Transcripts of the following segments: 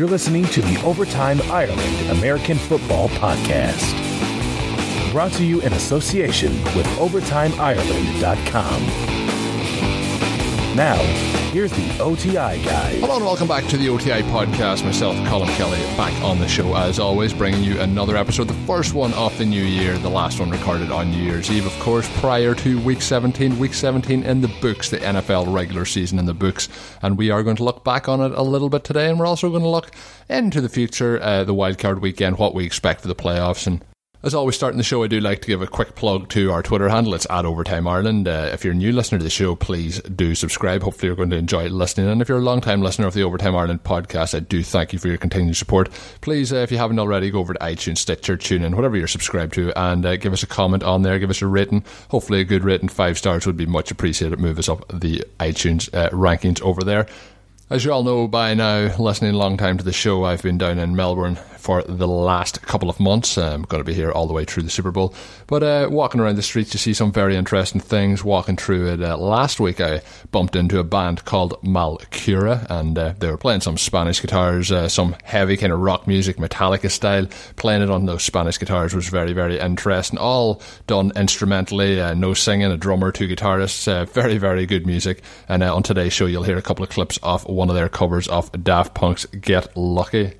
You're listening to the Overtime Ireland American Football Podcast. Brought to you in association with OvertimeIreland.com. Now, here's the OTI guy. Hello and welcome back to the OTI podcast. Myself, Colin Kelly, back on the show as always, bringing you another episode, the first one of the new year, the last one recorded on New Year's Eve, of course, prior to week 17. Week 17 in the books, the NFL regular season in the books, and we are going to look back on it a little bit today, and we're also going to look into the future, uh, the wildcard weekend, what we expect for the playoffs, and as always, starting the show, I do like to give a quick plug to our Twitter handle. It's at Overtime Ireland. Uh, if you're a new listener to the show, please do subscribe. Hopefully, you're going to enjoy listening. And if you're a long time listener of the Overtime Ireland podcast, I do thank you for your continued support. Please, uh, if you haven't already, go over to iTunes, Stitcher, TuneIn, whatever you're subscribed to, and uh, give us a comment on there. Give us a rating. Hopefully, a good rating, five stars would be much appreciated. Move us up the iTunes uh, rankings over there. As you all know by now, listening a long time to the show, I've been down in Melbourne for the last couple of months. I'm going to be here all the way through the Super Bowl. But uh, walking around the streets, you see some very interesting things. Walking through it uh, last week, I bumped into a band called Malcura, and uh, they were playing some Spanish guitars, uh, some heavy kind of rock music, Metallica style. Playing it on those Spanish guitars was very, very interesting. All done instrumentally, uh, no singing, a drummer, two guitarists. Uh, very, very good music. And on today's show, you'll hear a couple of clips of one of their covers of Daft Punk's Get Lucky.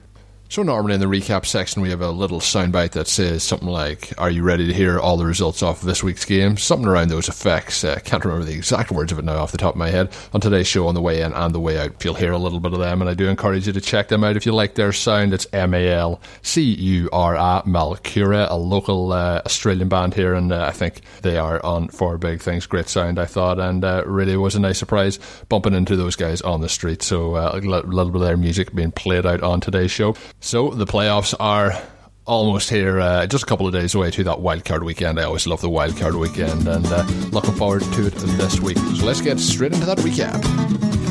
So normally in the recap section we have a little soundbite that says something like, "Are you ready to hear all the results of this week's game?" Something around those effects. I uh, can't remember the exact words of it now off the top of my head. On today's show, on the way in and the way out, you'll hear a little bit of them, and I do encourage you to check them out if you like their sound. It's M A L C U R A Malcura, a local uh, Australian band here, and uh, I think they are on for big things. Great sound, I thought, and uh, really was a nice surprise bumping into those guys on the street. So uh, a little bit of their music being played out on today's show. So the playoffs are almost here, uh, just a couple of days away to that wildcard weekend. I always love the wildcard weekend and uh, looking forward to it this week. So let's get straight into that recap.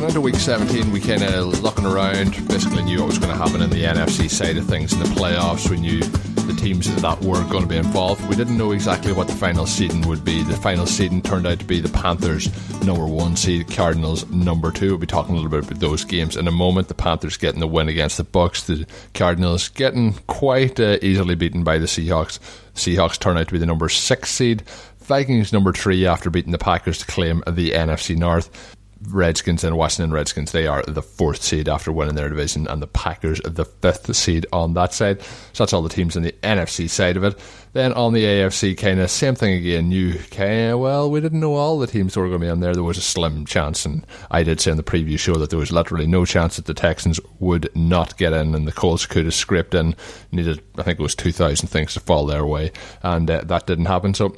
Going into week 17, we kind of looking around, basically knew what was going to happen in the NFC side of things in the playoffs. We knew the teams that were going to be involved. We didn't know exactly what the final seeding would be. The final seeding turned out to be the Panthers number one seed, Cardinals number two. We'll be talking a little bit about those games in a moment. The Panthers getting the win against the Bucks, the Cardinals getting quite uh, easily beaten by the Seahawks. Seahawks turn out to be the number six seed. Vikings number three after beating the Packers to claim the NFC North. Redskins and Washington Redskins, they are the fourth seed after winning their division, and the Packers the fifth seed on that side. So that's all the teams in the NFC side of it. Then on the AFC, kind of same thing again. You well, we didn't know all the teams were going to be on there. There was a slim chance, and I did say in the preview show that there was literally no chance that the Texans would not get in, and the Colts could have scraped in. Needed, I think it was 2,000 things to fall their way, and uh, that didn't happen. So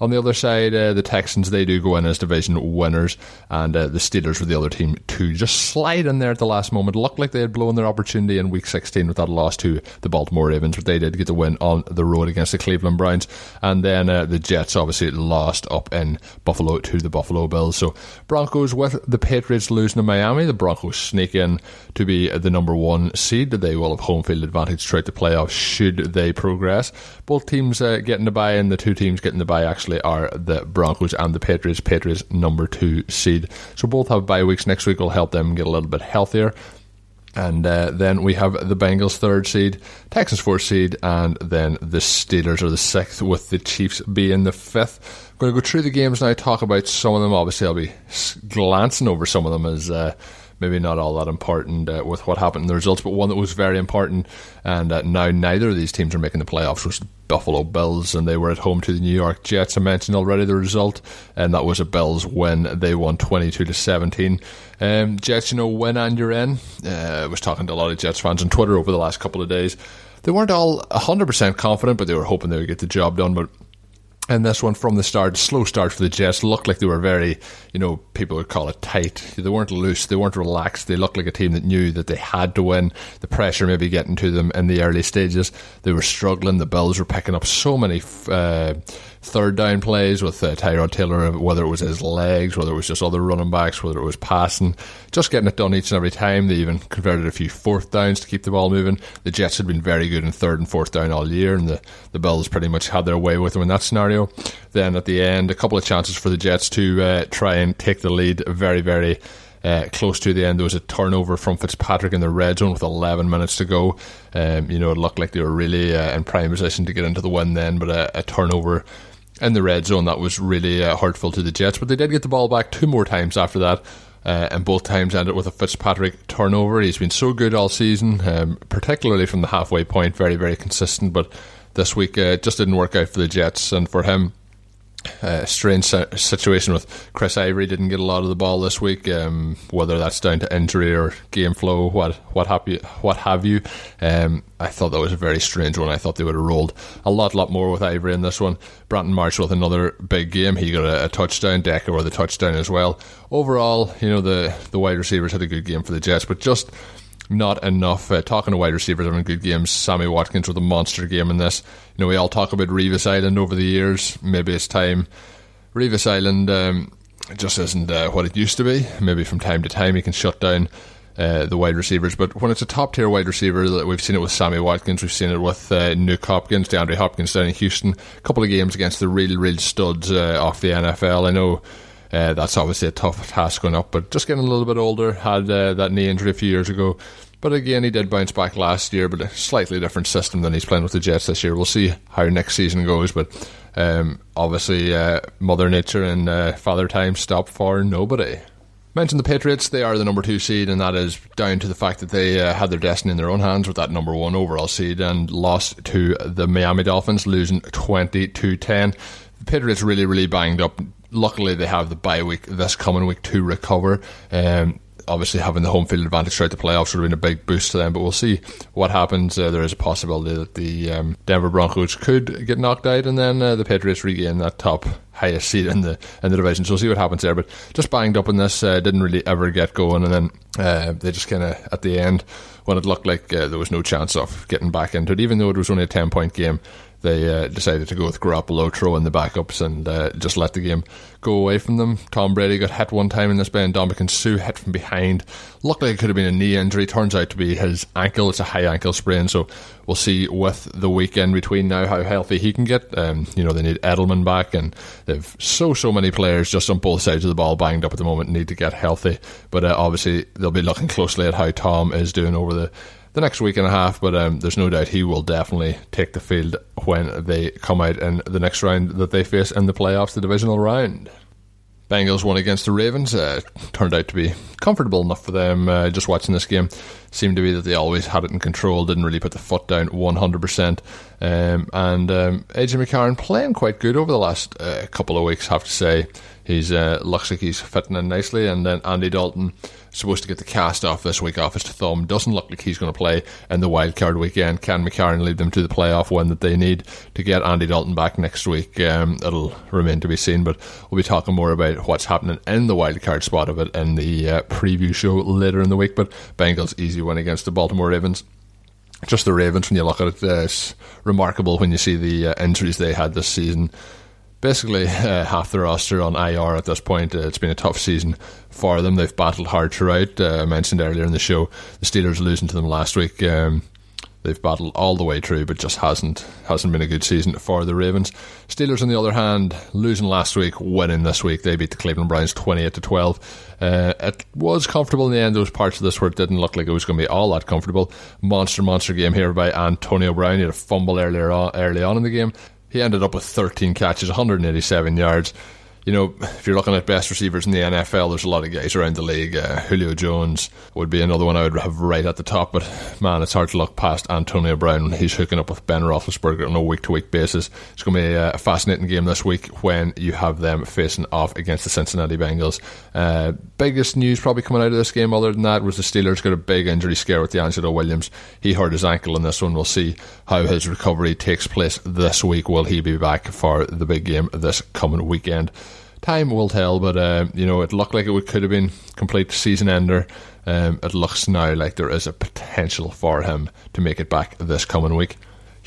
on the other side, uh, the Texans they do go in as division winners, and uh, the Steelers were the other team to just slide in there at the last moment. Looked like they had blown their opportunity in Week 16 with that loss to the Baltimore Ravens, but they did get the win on the road against the Cleveland Browns, and then uh, the Jets obviously lost up in Buffalo to the Buffalo Bills. So Broncos with the Patriots losing to Miami, the Broncos sneak in to be the number one seed. They will have home field advantage throughout the playoffs should they progress. Both teams uh, getting the buy, and the two teams getting the buy actually actually are the Broncos and the Patriots. Patriots number two seed. So both have bye weeks next week will help them get a little bit healthier. And uh, then we have the Bengals third seed, Texans fourth seed, and then the Steelers are the sixth, with the Chiefs being the fifth. I'm going to go through the games now, talk about some of them. Obviously, I'll be glancing over some of them as uh, maybe not all that important uh, with what happened in the results, but one that was very important. And uh, now neither of these teams are making the playoffs was Buffalo Bills, and they were at home to the New York Jets. I mentioned already the result, and that was a Bills win. They won 22 to 17. Um, Jets, you know, win and you're in. Uh, I was talking to a lot of Jets fans on Twitter over the last couple of days. They weren't all 100% confident, but they were hoping they would get the job done. But And this one from the start, slow start for the Jets, looked like they were very, you know, people would call it tight. They weren't loose, they weren't relaxed. They looked like a team that knew that they had to win. The pressure maybe getting to them in the early stages. They were struggling. The Bills were picking up so many uh, third down plays with uh, Tyrod Taylor, whether it was his legs, whether it was just other running backs, whether it was passing, just getting it done each and every time. They even converted a few fourth downs to keep the ball moving. The Jets had been very good in third and fourth down all year, and the, the Bills pretty much had their way with them in that scenario. Then at the end, a couple of chances for the Jets to uh, try and take the lead very, very uh, close to the end, there was a turnover from Fitzpatrick in the red zone with 11 minutes to go. Um, you know, it looked like they were really uh, in prime position to get into the win then, but a, a turnover in the red zone that was really uh, hurtful to the Jets. But they did get the ball back two more times after that. Uh, and both times ended with a Fitzpatrick turnover. He's been so good all season, um, particularly from the halfway point, very, very consistent. But this week uh, just didn't work out for the Jets, and for him, uh, strange situation with Chris Ivory didn't get a lot of the ball this week. Um, whether that's down to injury or game flow, what what have you, what have you. Um, I thought that was a very strange one. I thought they would have rolled a lot, lot more with Ivory in this one. Brandon Marshall with another big game. He got a, a touchdown. Decker with a touchdown as well. Overall, you know the the wide receivers had a good game for the Jets, but just not enough. Uh, talking to wide receivers having good games. Sammy Watkins with a monster game in this. You know, we all talk about Revis Island over the years. Maybe it's time. Revis Island um, just isn't uh, what it used to be. Maybe from time to time he can shut down uh, the wide receivers. But when it's a top tier wide receiver, we've seen it with Sammy Watkins, we've seen it with uh, Nuk Hopkins, DeAndre Hopkins down in Houston. A couple of games against the real, real studs uh, off the NFL. I know uh, that's obviously a tough task going up, but just getting a little bit older, had uh, that knee injury a few years ago. But again, he did bounce back last year, but a slightly different system than he's playing with the Jets this year. We'll see how next season goes, but um, obviously, uh, Mother Nature and uh, Father Time stop for nobody. Mentioned the Patriots, they are the number two seed, and that is down to the fact that they uh, had their destiny in their own hands with that number one overall seed and lost to the Miami Dolphins, losing 20 to 10. The Patriots really, really banged up luckily they have the bye week this coming week to recover. Um, obviously, having the home field advantage throughout the playoffs would have been a big boost to them. But we'll see what happens. Uh, there is a possibility that the um, Denver Broncos could get knocked out, and then uh, the Patriots regain that top highest seed in the in the division. So we'll see what happens there. But just banged up in this, uh, didn't really ever get going, and then uh, they just kind of at the end when it looked like uh, there was no chance of getting back into it, even though it was only a ten point game they uh, decided to go with Garoppolo, throw in the backups, and uh, just let the game go away from them. Tom Brady got hit one time in this by Ndamukong Suh hit from behind. Luckily, it could have been a knee injury. Turns out to be his ankle. It's a high ankle sprain, so we'll see with the weekend between now how healthy he can get. Um, you know, they need Edelman back, and they've so, so many players just on both sides of the ball banged up at the moment need to get healthy. But uh, obviously, they'll be looking closely at how Tom is doing over the the next week and a half, but um, there's no doubt he will definitely take the field when they come out in the next round that they face in the playoffs, the divisional round. Bengals won against the Ravens. Uh, turned out to be comfortable enough for them. Uh, just watching this game, seemed to be that they always had it in control. Didn't really put the foot down 100%. Um, and um, AJ McCarron playing quite good over the last uh, couple of weeks. Have to say, he's uh, looks like he's fitting in nicely. And then Andy Dalton supposed to get the cast off this week off his thumb. Doesn't look like he's going to play in the wild card weekend. Can McCarron lead them to the playoff win that they need to get Andy Dalton back next week? Um, it'll remain to be seen, but we'll be talking more about what's happening in the wild card spot of it in the uh, preview show later in the week. But Bengals easy win against the Baltimore Ravens just the Ravens, when you look at it, uh, it's remarkable when you see the uh, injuries they had this season basically uh, half the roster on IR at this point. Uh, it's been a tough season for them. They've battled hard throughout. Uh, I mentioned earlier in the show the Steelers losing to them last week. Um, they've battled all the way through, but just hasn't hasn't been a good season for the Ravens. Steelers, on the other hand, losing last week, winning this week. They beat the Cleveland Browns twenty eight to twelve. Uh, it was comfortable in the end. Was parts of this where it didn't look like it was going to be all that comfortable. Monster, monster game here by Antonio Brown. He had a fumble earlier on, early on in the game. He ended up with 13 catches, 187 yards. You know, if you're looking at best receivers in the NFL, there's a lot of guys around the league. Uh, Julio Jones would be another one I would have right at the top, but man, it's hard to look past Antonio Brown. He's hooking up with Ben Roethlisberger on a week to week basis. It's going to be a fascinating game this week when you have them facing off against the Cincinnati Bengals. Uh, biggest news probably coming out of this game, other than that, was the Steelers got a big injury scare with DeAngelo Williams. He hurt his ankle in this one. We'll see how his recovery takes place this week. Will he be back for the big game this coming weekend? Time will tell, but uh, you know it looked like it could have been complete season ender. Um, it looks now like there is a potential for him to make it back this coming week.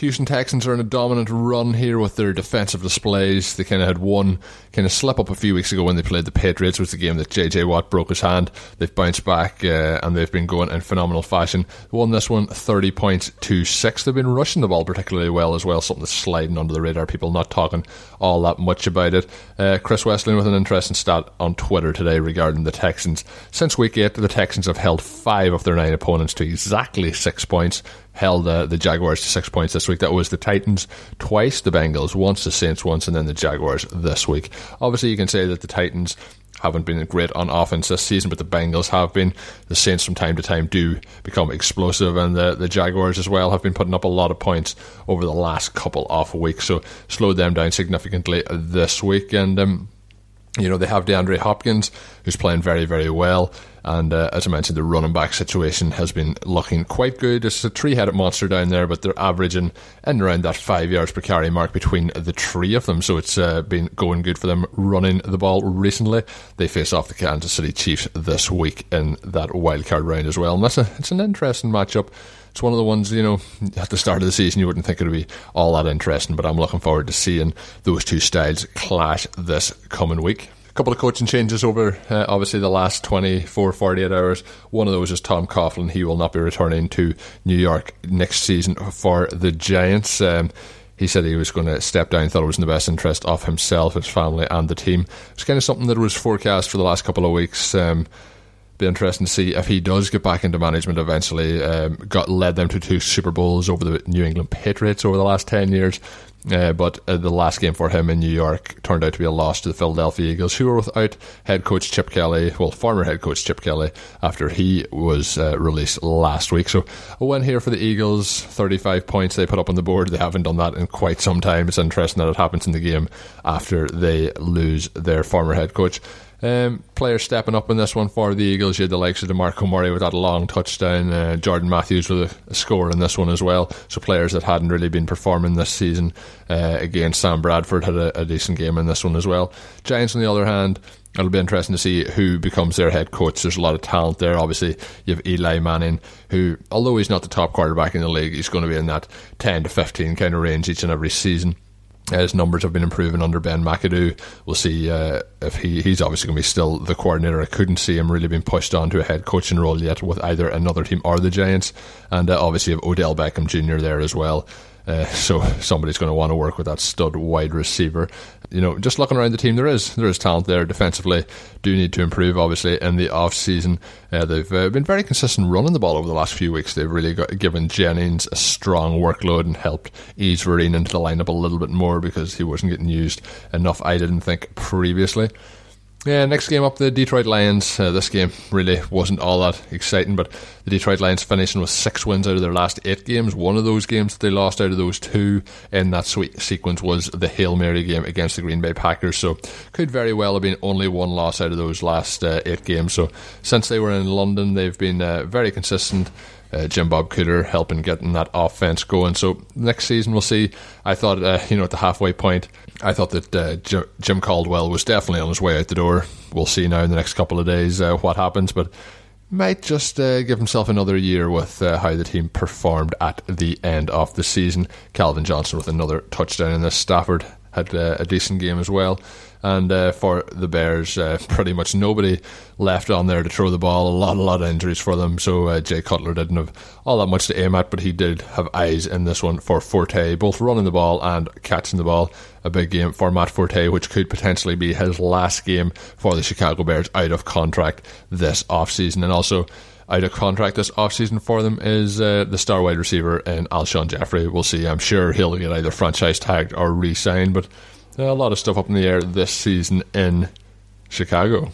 Houston Texans are in a dominant run here with their defensive displays. They kind of had one kind of slip up a few weeks ago when they played the Patriots, which was the game that JJ Watt broke his hand. They've bounced back uh, and they've been going in phenomenal fashion. They won this one 30 points to 6. They've been rushing the ball particularly well as well, something that's sliding under the radar. People not talking all that much about it. Uh, Chris Wesseling with an interesting stat on Twitter today regarding the Texans. Since week 8, the Texans have held five of their nine opponents to exactly six points held uh, the Jaguars to six points this week. That was the Titans twice, the Bengals once, the Saints once, and then the Jaguars this week. Obviously, you can say that the Titans haven't been great on offense this season, but the Bengals have been. The Saints from time to time do become explosive, and the, the Jaguars as well have been putting up a lot of points over the last couple of weeks, so slowed them down significantly this week. And um, you know, they have DeAndre Hopkins, who's playing very, very well. And uh, as I mentioned, the running back situation has been looking quite good. It's a three headed monster down there, but they're averaging in around that five yards per carry mark between the three of them. So it's uh, been going good for them running the ball recently. They face off the Kansas City Chiefs this week in that wild card round as well. And that's a, it's an interesting matchup it's one of the ones, you know, at the start of the season you wouldn't think it would be all that interesting, but I'm looking forward to seeing those two styles clash this coming week. Couple of coaching changes over uh, obviously the last 24, 48 hours. One of those is Tom Coughlin. He will not be returning to New York next season for the Giants. Um, he said he was going to step down, thought it was in the best interest of himself, his family, and the team. It's kind of something that was forecast for the last couple of weeks. Um, be interesting to see if he does get back into management eventually. Um, got led them to two Super Bowls over the New England Patriots over the last ten years. Uh, but uh, the last game for him in New York turned out to be a loss to the Philadelphia Eagles, who were without head coach Chip Kelly, well, former head coach Chip Kelly, after he was uh, released last week. So a win here for the Eagles, 35 points they put up on the board. They haven't done that in quite some time. It's interesting that it happens in the game after they lose their former head coach. Um, players stepping up in this one for the Eagles. You had the likes of DeMarco Murray with that long touchdown, uh, Jordan Matthews with a, a, score in this one as well. So players that hadn't really been performing this season. Uh, again, Sam Bradford had a, a, decent game in this one as well. Giants, on the other hand, it'll be interesting to see who becomes their head coach. There's a lot of talent there. Obviously, you have Eli Manning, who, although he's not the top quarterback in the league, he's going to be in that 10 to 15 kind of range each and every season. His numbers have been improving under Ben McAdoo. We'll see uh, if he, he's obviously going to be still the coordinator. I couldn't see him really being pushed onto a head coaching role yet with either another team or the Giants. And uh, obviously, you have Odell Beckham Jr. there as well. Uh, so somebody's going to want to work with that stud wide receiver. You know, just looking around the team, there is there is talent there defensively. Do need to improve, obviously, in the off season. Uh, they've uh, been very consistent running the ball over the last few weeks. They've really got, given Jennings a strong workload and helped ease Vereen into the lineup a little bit more because he wasn't getting used enough. I didn't think previously. Yeah, next game up, the Detroit Lions. Uh, this game really wasn't all that exciting, but the Detroit Lions finishing with six wins out of their last eight games. One of those games they lost out of those two in that sweet sequence was the Hail Mary game against the Green Bay Packers. So, could very well have been only one loss out of those last uh, eight games. So, since they were in London, they've been uh, very consistent. Uh, Jim Bob Cooter helping getting that offense going. So next season we'll see. I thought, uh, you know, at the halfway point, I thought that uh, Jim Caldwell was definitely on his way out the door. We'll see now in the next couple of days uh, what happens, but might just uh, give himself another year with uh, how the team performed at the end of the season. Calvin Johnson with another touchdown in this. Stafford had uh, a decent game as well. And uh, for the Bears, uh, pretty much nobody left on there to throw the ball. A lot, a lot of injuries for them. So uh, Jay Cutler didn't have all that much to aim at, but he did have eyes in this one for Forte, both running the ball and catching the ball. A big game for Matt Forte, which could potentially be his last game for the Chicago Bears out of contract this offseason. And also, out of contract this offseason for them is uh, the star wide receiver in Alshon Jeffery. We'll see. I'm sure he'll get either franchise tagged or re signed, but A lot of stuff up in the air this season in Chicago.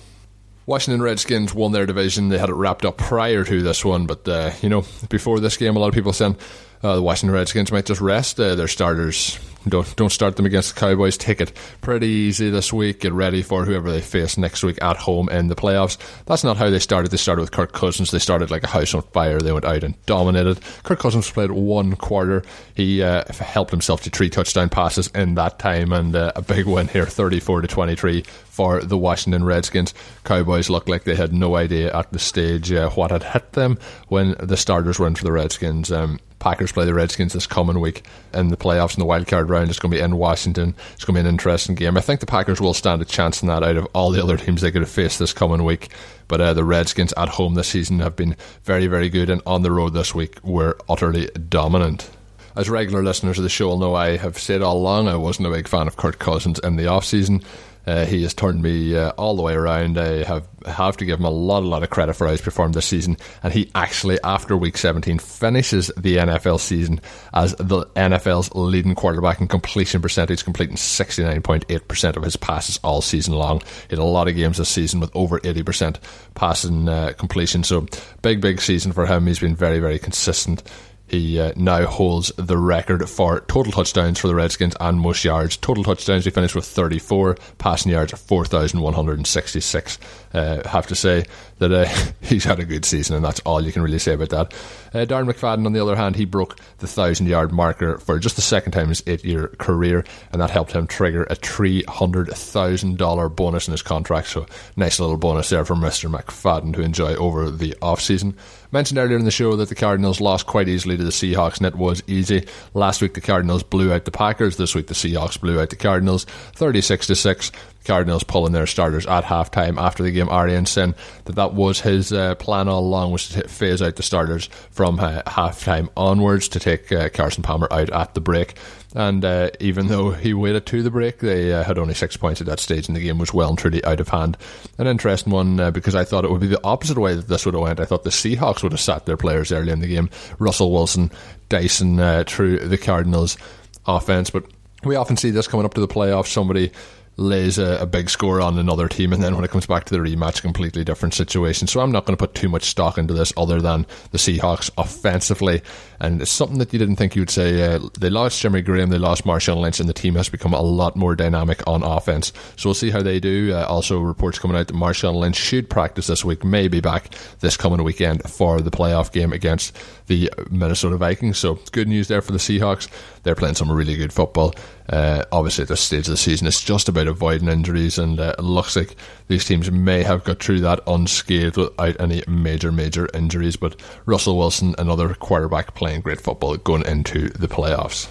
Washington Redskins won their division. They had it wrapped up prior to this one, but uh, you know, before this game, a lot of people saying uh, the Washington Redskins might just rest uh, their starters. Don't don't start them against the Cowboys. Take it pretty easy this week. Get ready for whoever they face next week at home in the playoffs. That's not how they started. They started with Kirk Cousins. They started like a house on fire. They went out and dominated. Kirk Cousins played one quarter. He uh, helped himself to three touchdown passes in that time, and uh, a big win here, thirty-four to twenty-three for the Washington Redskins. Cowboys looked like they had no idea at the stage uh, what had hit them when the starters were in for the Redskins. Um, Packers play the Redskins this coming week in the playoffs in the wild card round. It's going to be in Washington. It's going to be an interesting game. I think the Packers will stand a chance in that out of all the other teams they could have faced this coming week. But uh, the Redskins at home this season have been very, very good, and on the road this week were utterly dominant. As regular listeners of the show will know, I have said all along I wasn't a big fan of Kirk Cousins in the off season. Uh, he has turned me uh, all the way around. I have have to give him a lot, a lot of credit for how he's performed this season. And he actually, after week 17, finishes the NFL season as the NFL's leading quarterback in completion percentage, completing 69.8% of his passes all season long. Had a lot of games this season with over 80% passing uh, completion. So, big, big season for him. He's been very, very consistent. He uh, now holds the record for total touchdowns for the Redskins and most yards. Total touchdowns, he finished with 34, passing yards, 4,166. Uh, have to say that uh, he's had a good season, and that's all you can really say about that. Uh, Darren McFadden, on the other hand, he broke the thousand yard marker for just the second time in his eight year career, and that helped him trigger a $300,000 bonus in his contract. So, nice little bonus there for Mr. McFadden to enjoy over the off season. Mentioned earlier in the show that the Cardinals lost quite easily to the Seahawks, and it was easy. Last week the Cardinals blew out the Packers. This week the Seahawks blew out the Cardinals, thirty-six to six. Cardinals pulling their starters at halftime after the game. Arian saying that that was his uh, plan all along was to phase out the starters from uh, halftime onwards to take uh, Carson Palmer out at the break. And uh, even though he waited to the break, they uh, had only six points at that stage, and the game was well and truly out of hand. An interesting one uh, because I thought it would be the opposite way that this would have went. I thought the Seahawks would have sat their players early in the game. Russell Wilson, Dyson uh, through the Cardinals offense, but we often see this coming up to the playoffs. Somebody lays a, a, big score on another team, and then when it comes back to the rematch, completely different situation. So I'm not going to put too much stock into this, other than the Seahawks offensively, and it's something that you didn't think you would say. Uh, they lost Jimmy Graham, they lost Marshawn Lynch, and the team has become a lot more dynamic on offense. So we'll see how they do. Uh, also, reports coming out that Marshawn Lynch should practice this week, may be back this coming weekend for the playoff game against the Minnesota Vikings. So good news there for the Seahawks. They're playing some really good football. Uh, obviously, at this stage of the season, it's just about avoiding injuries, and uh, it looks like these teams may have got through that unscathed without any major, major injuries. But Russell Wilson, another quarterback playing great football going into the playoffs.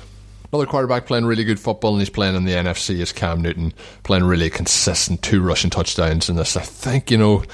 Another quarterback playing really good football, and he's playing in the NFC is Cam Newton, playing really consistent, two rushing touchdowns in this. I think, you know,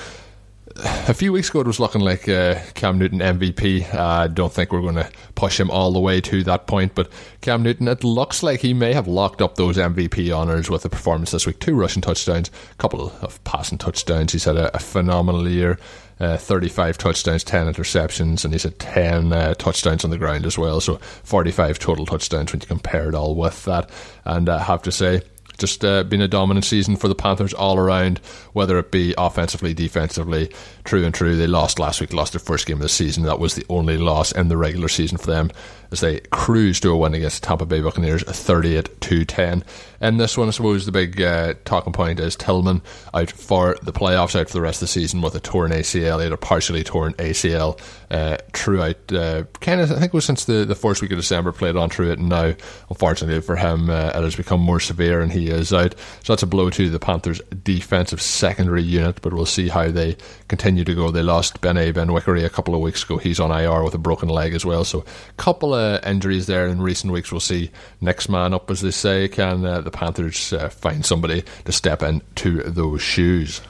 a few weeks ago it was looking like uh, Cam Newton MVP. I don't think we're going to push him all the way to that point, but Cam Newton, it looks like he may have locked up those MVP honours with a performance this week. Two rushing touchdowns, a couple of passing touchdowns. He's had a, a phenomenal year. Uh, 35 touchdowns, 10 interceptions, and he's had 10 uh, touchdowns on the ground as well. So 45 total touchdowns when you compare it all with that. And I have to say, just uh, been a dominant season for the Panthers all around, whether it be offensively, defensively. True and true, they lost last week, lost their first game of the season. That was the only loss in the regular season for them as they cruised to a win against the Tampa Bay Buccaneers, 38 to 10. And this one, I suppose, the big uh, talking point is Tillman out for the playoffs, out for the rest of the season with a torn ACL. He had a partially torn ACL uh, throughout, uh, kind of, I think it was since the, the first week of December, played on through it. And now, unfortunately for him, uh, it has become more severe and he is out. So that's a blow to the Panthers' defensive secondary unit, but we'll see how they continue to go. They lost Bené Benwikere a couple of weeks ago. He's on IR with a broken leg as well. So, a couple of uh, injuries there in recent weeks. We'll see next man up, as they say. Can uh, the Panthers uh, find somebody to step into those shoes?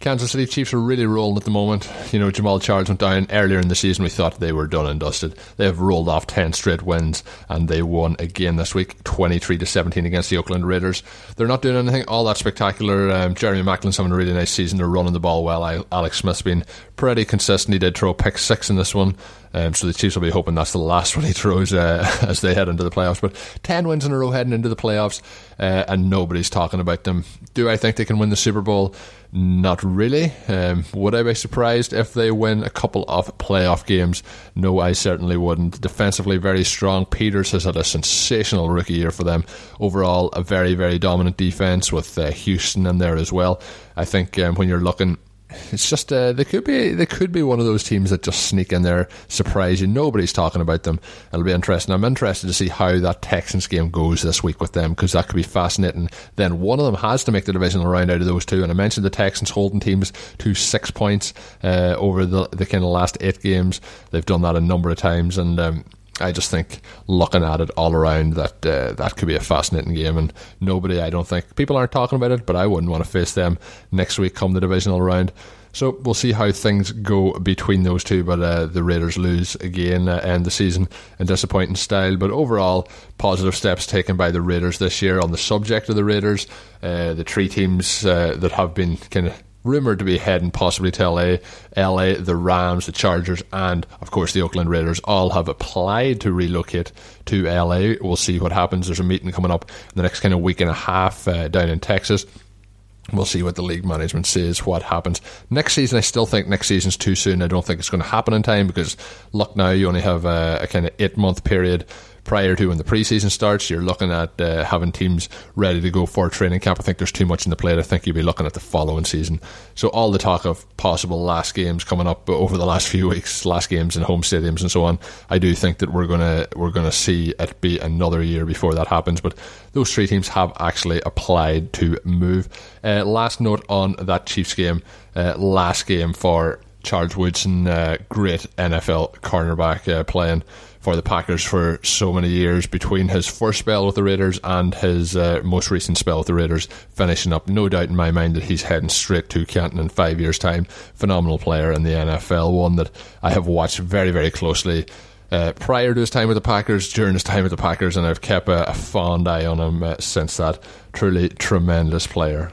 Kansas City Chiefs are really rolling at the moment. You know, Jamaal Charles went down earlier in the season. We thought they were done and dusted. They have rolled off 10 straight wins and they won again this week, 23 to 17 against the Oakland Raiders. They're not doing anything all that spectacular. Um, Jeremy Maclin's having a really nice season. They're running the ball well. Alex Smith's been pretty consistent. He did throw a pick six in this one. Um, so the Chiefs will be hoping that's the last one he throws uh, as they head into the playoffs. But 10 wins in a row heading into the playoffs, uh, and nobody's talking about them. Do I think they can win the Super Bowl? Not really. Um, would I be surprised if they win a couple of playoff games? No, I certainly wouldn't. Defensively, very strong. Peters has had a sensational rookie year for them. Overall, a very, very dominant defense with uh, Houston in there as well. I think um, when you're looking it's just uh, they could be they could be one of those teams that just sneak in there, surprise you. Nobody's talking about them. It'll be interesting. I'm interested to see how that Texans game goes this week with them because that could be fascinating. Then one of them has to make the divisional round out of those two. And I mentioned the Texans holding teams to six points uh, over the the kind of last eight games. They've done that a number of times, and um, I just think looking at it all around that uh, that could be a fascinating game, and nobody, I don't think people aren't talking about it, but I wouldn't want to face them next week come the divisional round. So we'll see how things go between those two. But uh, the Raiders lose again, uh, end the season in disappointing style. But overall, positive steps taken by the Raiders this year. On the subject of the Raiders, uh, the three teams uh, that have been kind of rumored to be heading possibly to LA. LA, the Rams, the Chargers, and of course the Oakland Raiders all have applied to relocate to LA. We'll see what happens. There's a meeting coming up in the next kind of week and a half uh, down in Texas. We'll see what the league management says, what happens. Next season, I still think next season's too soon. I don't think it's going to happen in time because, look, now you only have a, a kind of eight month period prior to when the preseason starts. You're looking at uh, having teams ready to go for training camp. I think there's too much in the plate. I think you'll be looking at the following season. So all the talk of possible last games coming up over the last few weeks, last games in home stadiums and so on. I do think that we're gonna we're gonna see it be another year before that happens. But those three teams have actually applied to move. Uh, last note on that Chiefs game. Uh, last game for Charles Woodson, uh, great NFL cornerback uh, playing for the Packers for so many years between his first spell with the Raiders and his uh, most recent spell with the Raiders, finishing up. No doubt in my mind that he's heading straight to Canton in five years' time. Phenomenal player in the NFL, one that I have watched very, very closely. Uh, prior to his time with the Packers, during his time with the Packers, and I've kept a, a fond eye on him uh, since that. Truly tremendous player.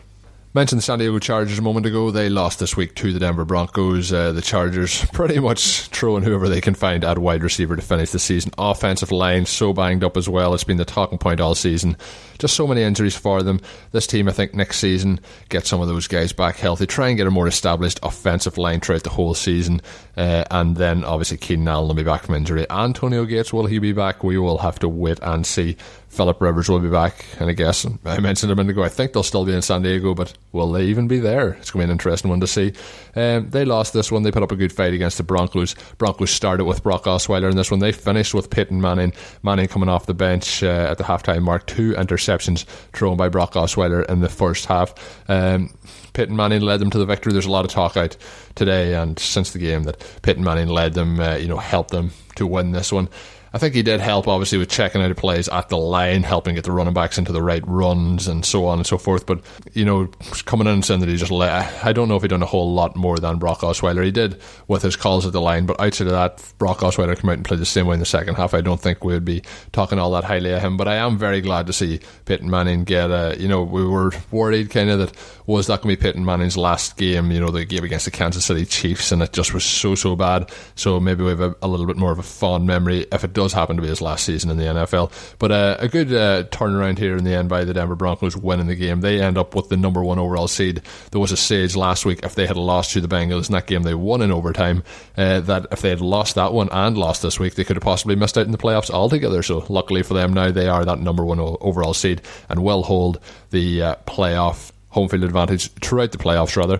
Mentioned the San Diego Chargers a moment ago. They lost this week to the Denver Broncos. Uh, the Chargers pretty much throwing whoever they can find at wide receiver to finish the season. Offensive line so banged up as well. It's been the talking point all season. Just so many injuries for them. This team, I think, next season get some of those guys back healthy. Try and get a more established offensive line throughout the whole season. Uh, and then obviously Keenan Allen will be back from injury. Antonio Gates, will he be back? We will have to wait and see. Philip Rivers will be back, and I guess I mentioned a minute ago. I think they'll still be in San Diego, but will they even be there? It's going to be an interesting one to see. Um, they lost this one. They put up a good fight against the Broncos. Broncos started with Brock Osweiler in this one. They finished with Peyton Manning. Manning coming off the bench uh, at the halftime mark. Two interceptions thrown by Brock Osweiler in the first half. Um, Peyton Manning led them to the victory. There's a lot of talk out today and since the game that Peyton Manning led them, uh, you know, helped them to win this one. I think he did help, obviously, with checking out plays at the line, helping get the running backs into the right runs and so on and so forth. But, you know, coming in and saying that he just let, I don't know if he done a whole lot more than Brock Osweiler. He did with his calls at the line, but outside of that, Brock Osweiler came out and played the same way in the second half. I don't think we would be talking all that highly of him, but I am very glad to see Peyton Manning get a, you know, we were worried kind of that was that going to be Peyton Manning's last game, you know, the game against the Kansas City Chiefs, and it just was so, so bad. So maybe we have a, a little bit more of a fond memory if it does does happen to be his last season in the NFL. But uh, a good uh, turnaround here in the end by the Denver Broncos winning the game. They end up with the number one overall seed. There was a stage last week if they had lost to the Bengals in that game, they won in overtime. Uh, that if they had lost that one and lost this week, they could have possibly missed out in the playoffs altogether. So luckily for them, now they are that number one overall seed and will hold the uh, playoff home field advantage throughout the playoffs rather.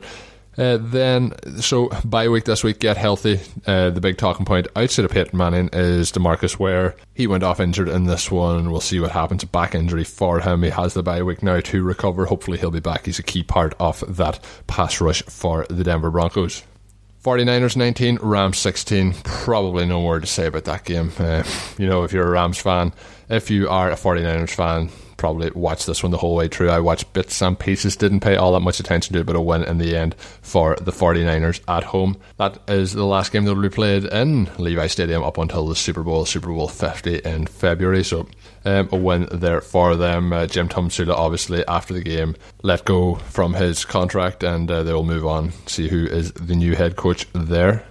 Uh, then, so bye week this week, get healthy. Uh, the big talking point outside of Peyton Manning is Demarcus Ware. He went off injured in this one. We'll see what happens. Back injury for him. He has the bye week now to recover. Hopefully, he'll be back. He's a key part of that pass rush for the Denver Broncos. 49ers 19, Rams 16. Probably no more to say about that game. Uh, you know, if you're a Rams fan, if you are a 49ers fan, probably watched this one the whole way through. I watched bits and pieces, didn't pay all that much attention to it, but a win in the end for the 49ers at home. That is the last game that will be played in Levi Stadium up until the Super Bowl, Super Bowl 50 in February. So um, a win there for them. Uh, Jim Tomsula, obviously, after the game, let go from his contract and uh, they will move on, see who is the new head coach there.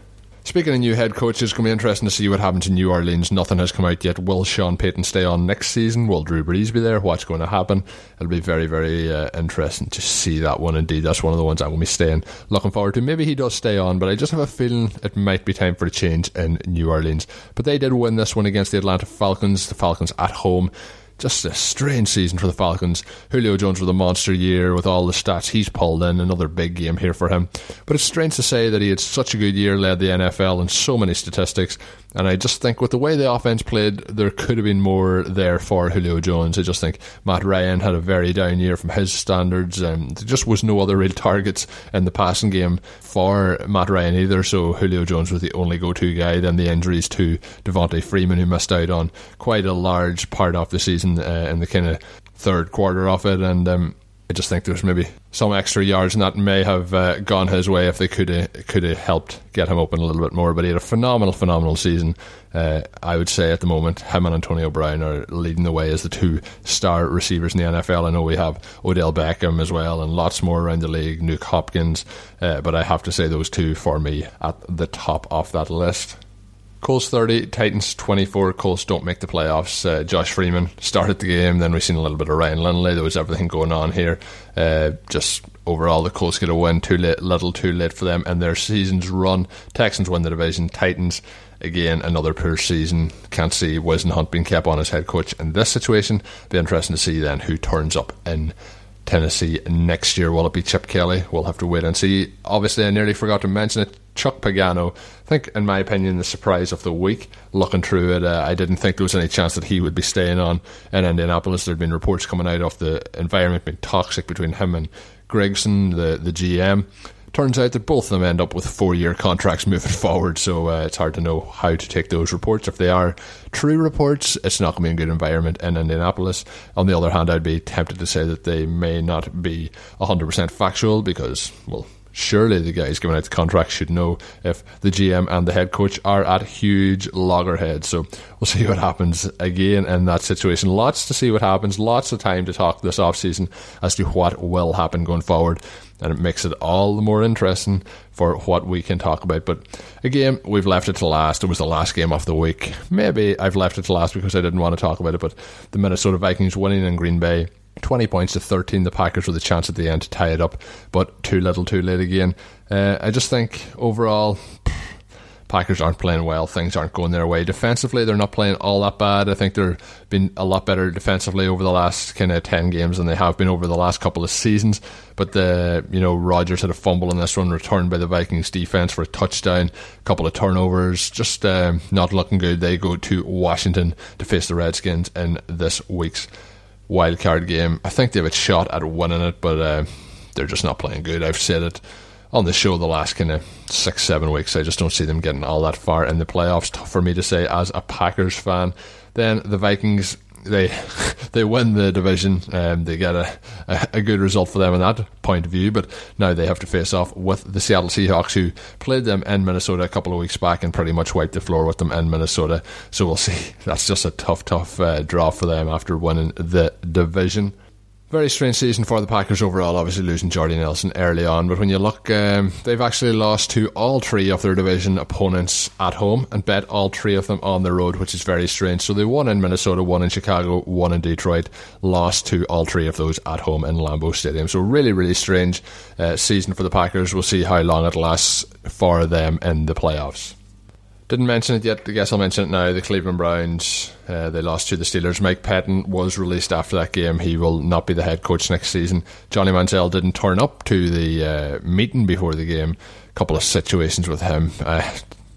Speaking of new head coaches, it's going to be interesting to see what happens in New Orleans. Nothing has come out yet. Will Sean Payton stay on next season? Will Drew Brees be there? What's going to happen? It'll be very, very uh, interesting to see that one. Indeed, that's one of the ones I'm going to be staying, looking forward to. Maybe he does stay on, but I just have a feeling it might be time for a change in New Orleans. But they did win this one against the Atlanta Falcons. The Falcons at home just a strange season for the Falcons. Julio Jones with a monster year with all the stats he's pulled in. Another big game here for him. But it's strange to say that he had such a good year, led the NFL in so many statistics, and I just think with the way the offense played, there could have been more there for Julio Jones. I just think Matt Ryan had a very down year from his standards, and there just was no other real targets in the passing game for Matt Ryan either. So Julio Jones was the only go-to guy. Then the injuries to Devonta Freeman, who missed out on quite a large part of the season uh, in the kind of third quarter of it, and um, I just think there's maybe some extra yards, and that may have uh, gone his way if they could have could have helped get him open a little bit more. But he had a phenomenal, phenomenal season. Uh, I would say at the moment, him and Antonio Brown are leading the way as the two star receivers in the NFL. I know we have Odell Beckham as well, and lots more around the league. Nuk Hopkins, uh, but I have to say those two for me at the top of that list. Colts 30, Titans 24. Colts don't make the playoffs. Uh, Josh Freeman started the game, then we've seen a little bit of Ryan Lindley. There was everything going on here. Uh, just overall, the Colts get a win too late, little too late for them, and their season's run. Texans win the division. Titans, again, another poor season. Can't see Whisenhunt being kept on as head coach in this situation. Be interesting to see then who turns up in Tennessee next year. Will it be Chip Kelly? We'll have to wait and see. Obviously, I nearly forgot to mention it. Chuck Pagano, I think, in my opinion, the surprise of the week. Looking through it, uh, I didn't think there was any chance that he would be staying on in Indianapolis. There had been reports coming out of the environment being toxic between him and Grigson, the, the GM. Turns out that both of them end up with four year contracts moving forward, so uh, it's hard to know how to take those reports. If they are true reports, it's not going to be a good environment in Indianapolis. On the other hand, I'd be tempted to say that they may not be 100% factual because, well, surely the guys giving out the contracts should know if the GM and the head coach are at huge loggerheads. So we'll see what happens again in that situation. Lots to see what happens, lots of time to talk this off season as to what will happen going forward. And it makes it all the more interesting for what we can talk about. But again, we've left it to last. It was the last game of the week. Maybe I've left it to last because I didn't want to talk about it. But the Minnesota Vikings winning in Green Bay 20 points to 13. The Packers with a chance at the end to tie it up, but too little, too late again. Uh, I just think overall, Packers aren't playing well. Things aren't going their way. Defensively, they're not playing all that bad. I think they've been a lot better defensively over the last kind of 10 games than they have been over the last couple of seasons. But the, you know, Rogers had a fumble in this one, returned by the Vikings defense for a touchdown, a couple of turnovers, just um, not looking good. They go to Washington to face the Redskins in this week's wild card game. I think they have a shot at winning it, but uh, they're just not playing good. I've said it on the show the last kind of six, seven weeks. I just don't see them getting all that far in the playoffs. Tough for me to say as a Packers fan. Then the Vikings they they win the division. Um, they get a, a, a, good result for them in that point of view. But now they have to face off with the Seattle Seahawks, who played them in Minnesota a couple of weeks back and pretty much wiped the floor with them in Minnesota. So we'll see. That's just a tough, tough uh, draw for them after winning the division very strange season for the Packers overall. Obviously losing Jordy Nelson early on, but when you look, um, they've actually lost to all three of their division opponents at home and bet all three of them on the road, which is very strange. So they won in Minnesota, one in Chicago, one in Detroit, lost to all three of those at home in Lambeau Stadium. So really, really strange uh, season for the Packers. We'll see how long it lasts for them in the playoffs. Didn't mention it yet. I guess I'll mention it now. The Cleveland Browns uh, they lost to the Steelers. Mike Pettine was released after that game. He will not be the head coach next season. Johnny Manziel didn't turn up to the uh, meeting before the game. A couple of situations with him. Uh,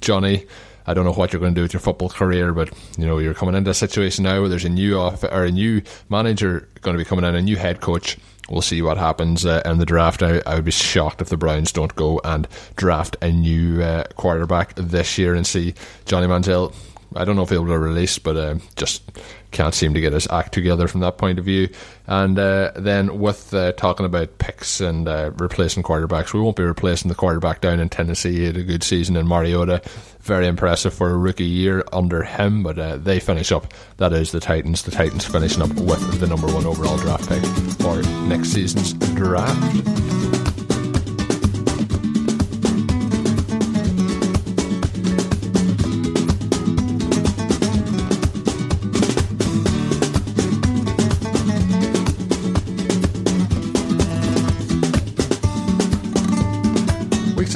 Johnny, I don't know what you're going to do with your football career, but you know you're coming into a situation now where there's a new off- or a new manager going to be coming in, a new head coach We'll see what happens uh, in the draft. I, I, would be shocked if the Browns don't go and draft a new uh, quarterback this year and see Johnny Manziel. I don't know if he'll be released, but uh, just can't seem to get his act together from that point of view. And uh, then with uh, talking about picks and uh, replacing quarterbacks, we won't be replacing the quarterback down in Tennessee. He had a good season in Mariota, very impressive for a rookie year under him. But uh, they finish up. That is the Titans. The Titans finishing up with the number one overall draft pick for next season's draft.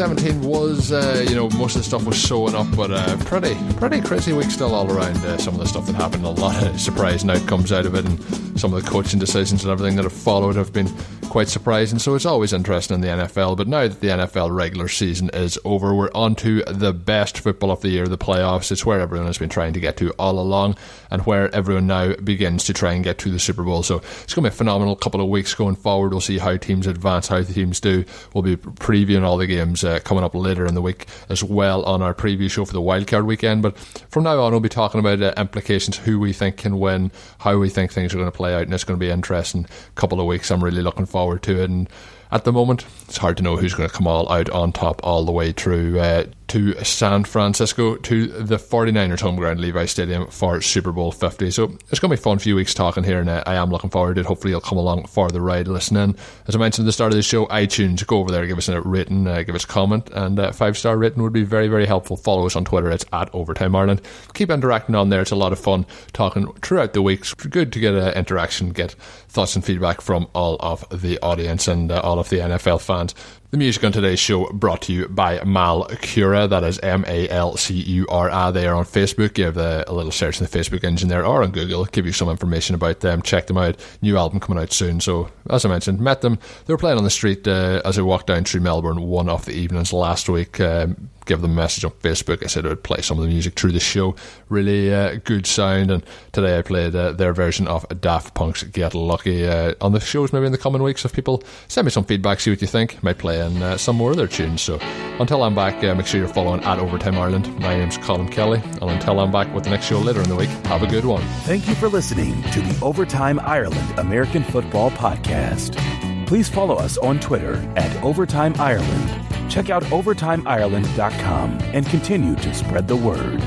17 was, uh, you know, most of the stuff was sewing up, but uh, pretty, pretty crazy week still all around. Uh, some of the stuff that happened, a lot of surprise, surprising outcomes out of it, and some of the coaching decisions and everything that have followed have been quite surprising. So it's always interesting in the NFL. But now that the NFL regular season is over, we're on to the best football of the year, the playoffs. It's where everyone has been trying to get to all along, and where everyone now begins to try and get to the Super Bowl. So it's going to be a phenomenal couple of weeks going forward. We'll see how teams advance, how the teams do. We'll be previewing all the games uh, coming up later in the week as well on our preview show for the wildcard weekend. But from now on, we'll be talking about uh, implications, who we think can win, how we think things are going to play out, and it's going to be interesting couple of weeks. I'm really looking forward forward to it. And at the moment, it's hard to know who's going to come all out on top all the way through uh, to San Francisco to the 49ers home ground, Levi Stadium, for Super Bowl 50. So it's going to be a fun few weeks talking here, and I am looking forward to it. Hopefully, you'll come along for the ride listening. As I mentioned at the start of the show, iTunes, go over there, give us a rating, uh, give us a comment, and a uh, five star rating would be very, very helpful. Follow us on Twitter, it's at Overtime Ireland. Keep interacting on there, it's a lot of fun talking throughout the weeks. Good to get uh, interaction, get thoughts and feedback from all of the audience and uh, all of the NFL fans. The music on today's show brought to you by Malcura. That is M A L C U R A. They are on Facebook. Give a, a, little search in the Facebook engine there or on Google. Give you some information about them. Check them out. New album coming out soon. So, as I mentioned, met them. They were playing on the street uh, as I walked down through Melbourne one of the evenings last week. Um, give them a message on Facebook. I said I would play some of the music through the show. Really uh, good sound. And today I played uh, their version of Daft Punk's Get Lucky uh, on the shows maybe in the coming weeks. If people send me some feedback, see what you think. Might play in uh, some more of their tunes. So until I'm back, uh, make sure you're following at Overtime Ireland. My name's Colin Kelly. And until I'm back with the next show later in the week, have a good one. Thank you for listening to the Overtime Ireland American Football Podcast. Please follow us on Twitter at Overtime Ireland check out OvertimeIreland.com and continue to spread the word.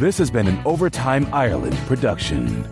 This has been an Overtime Ireland production.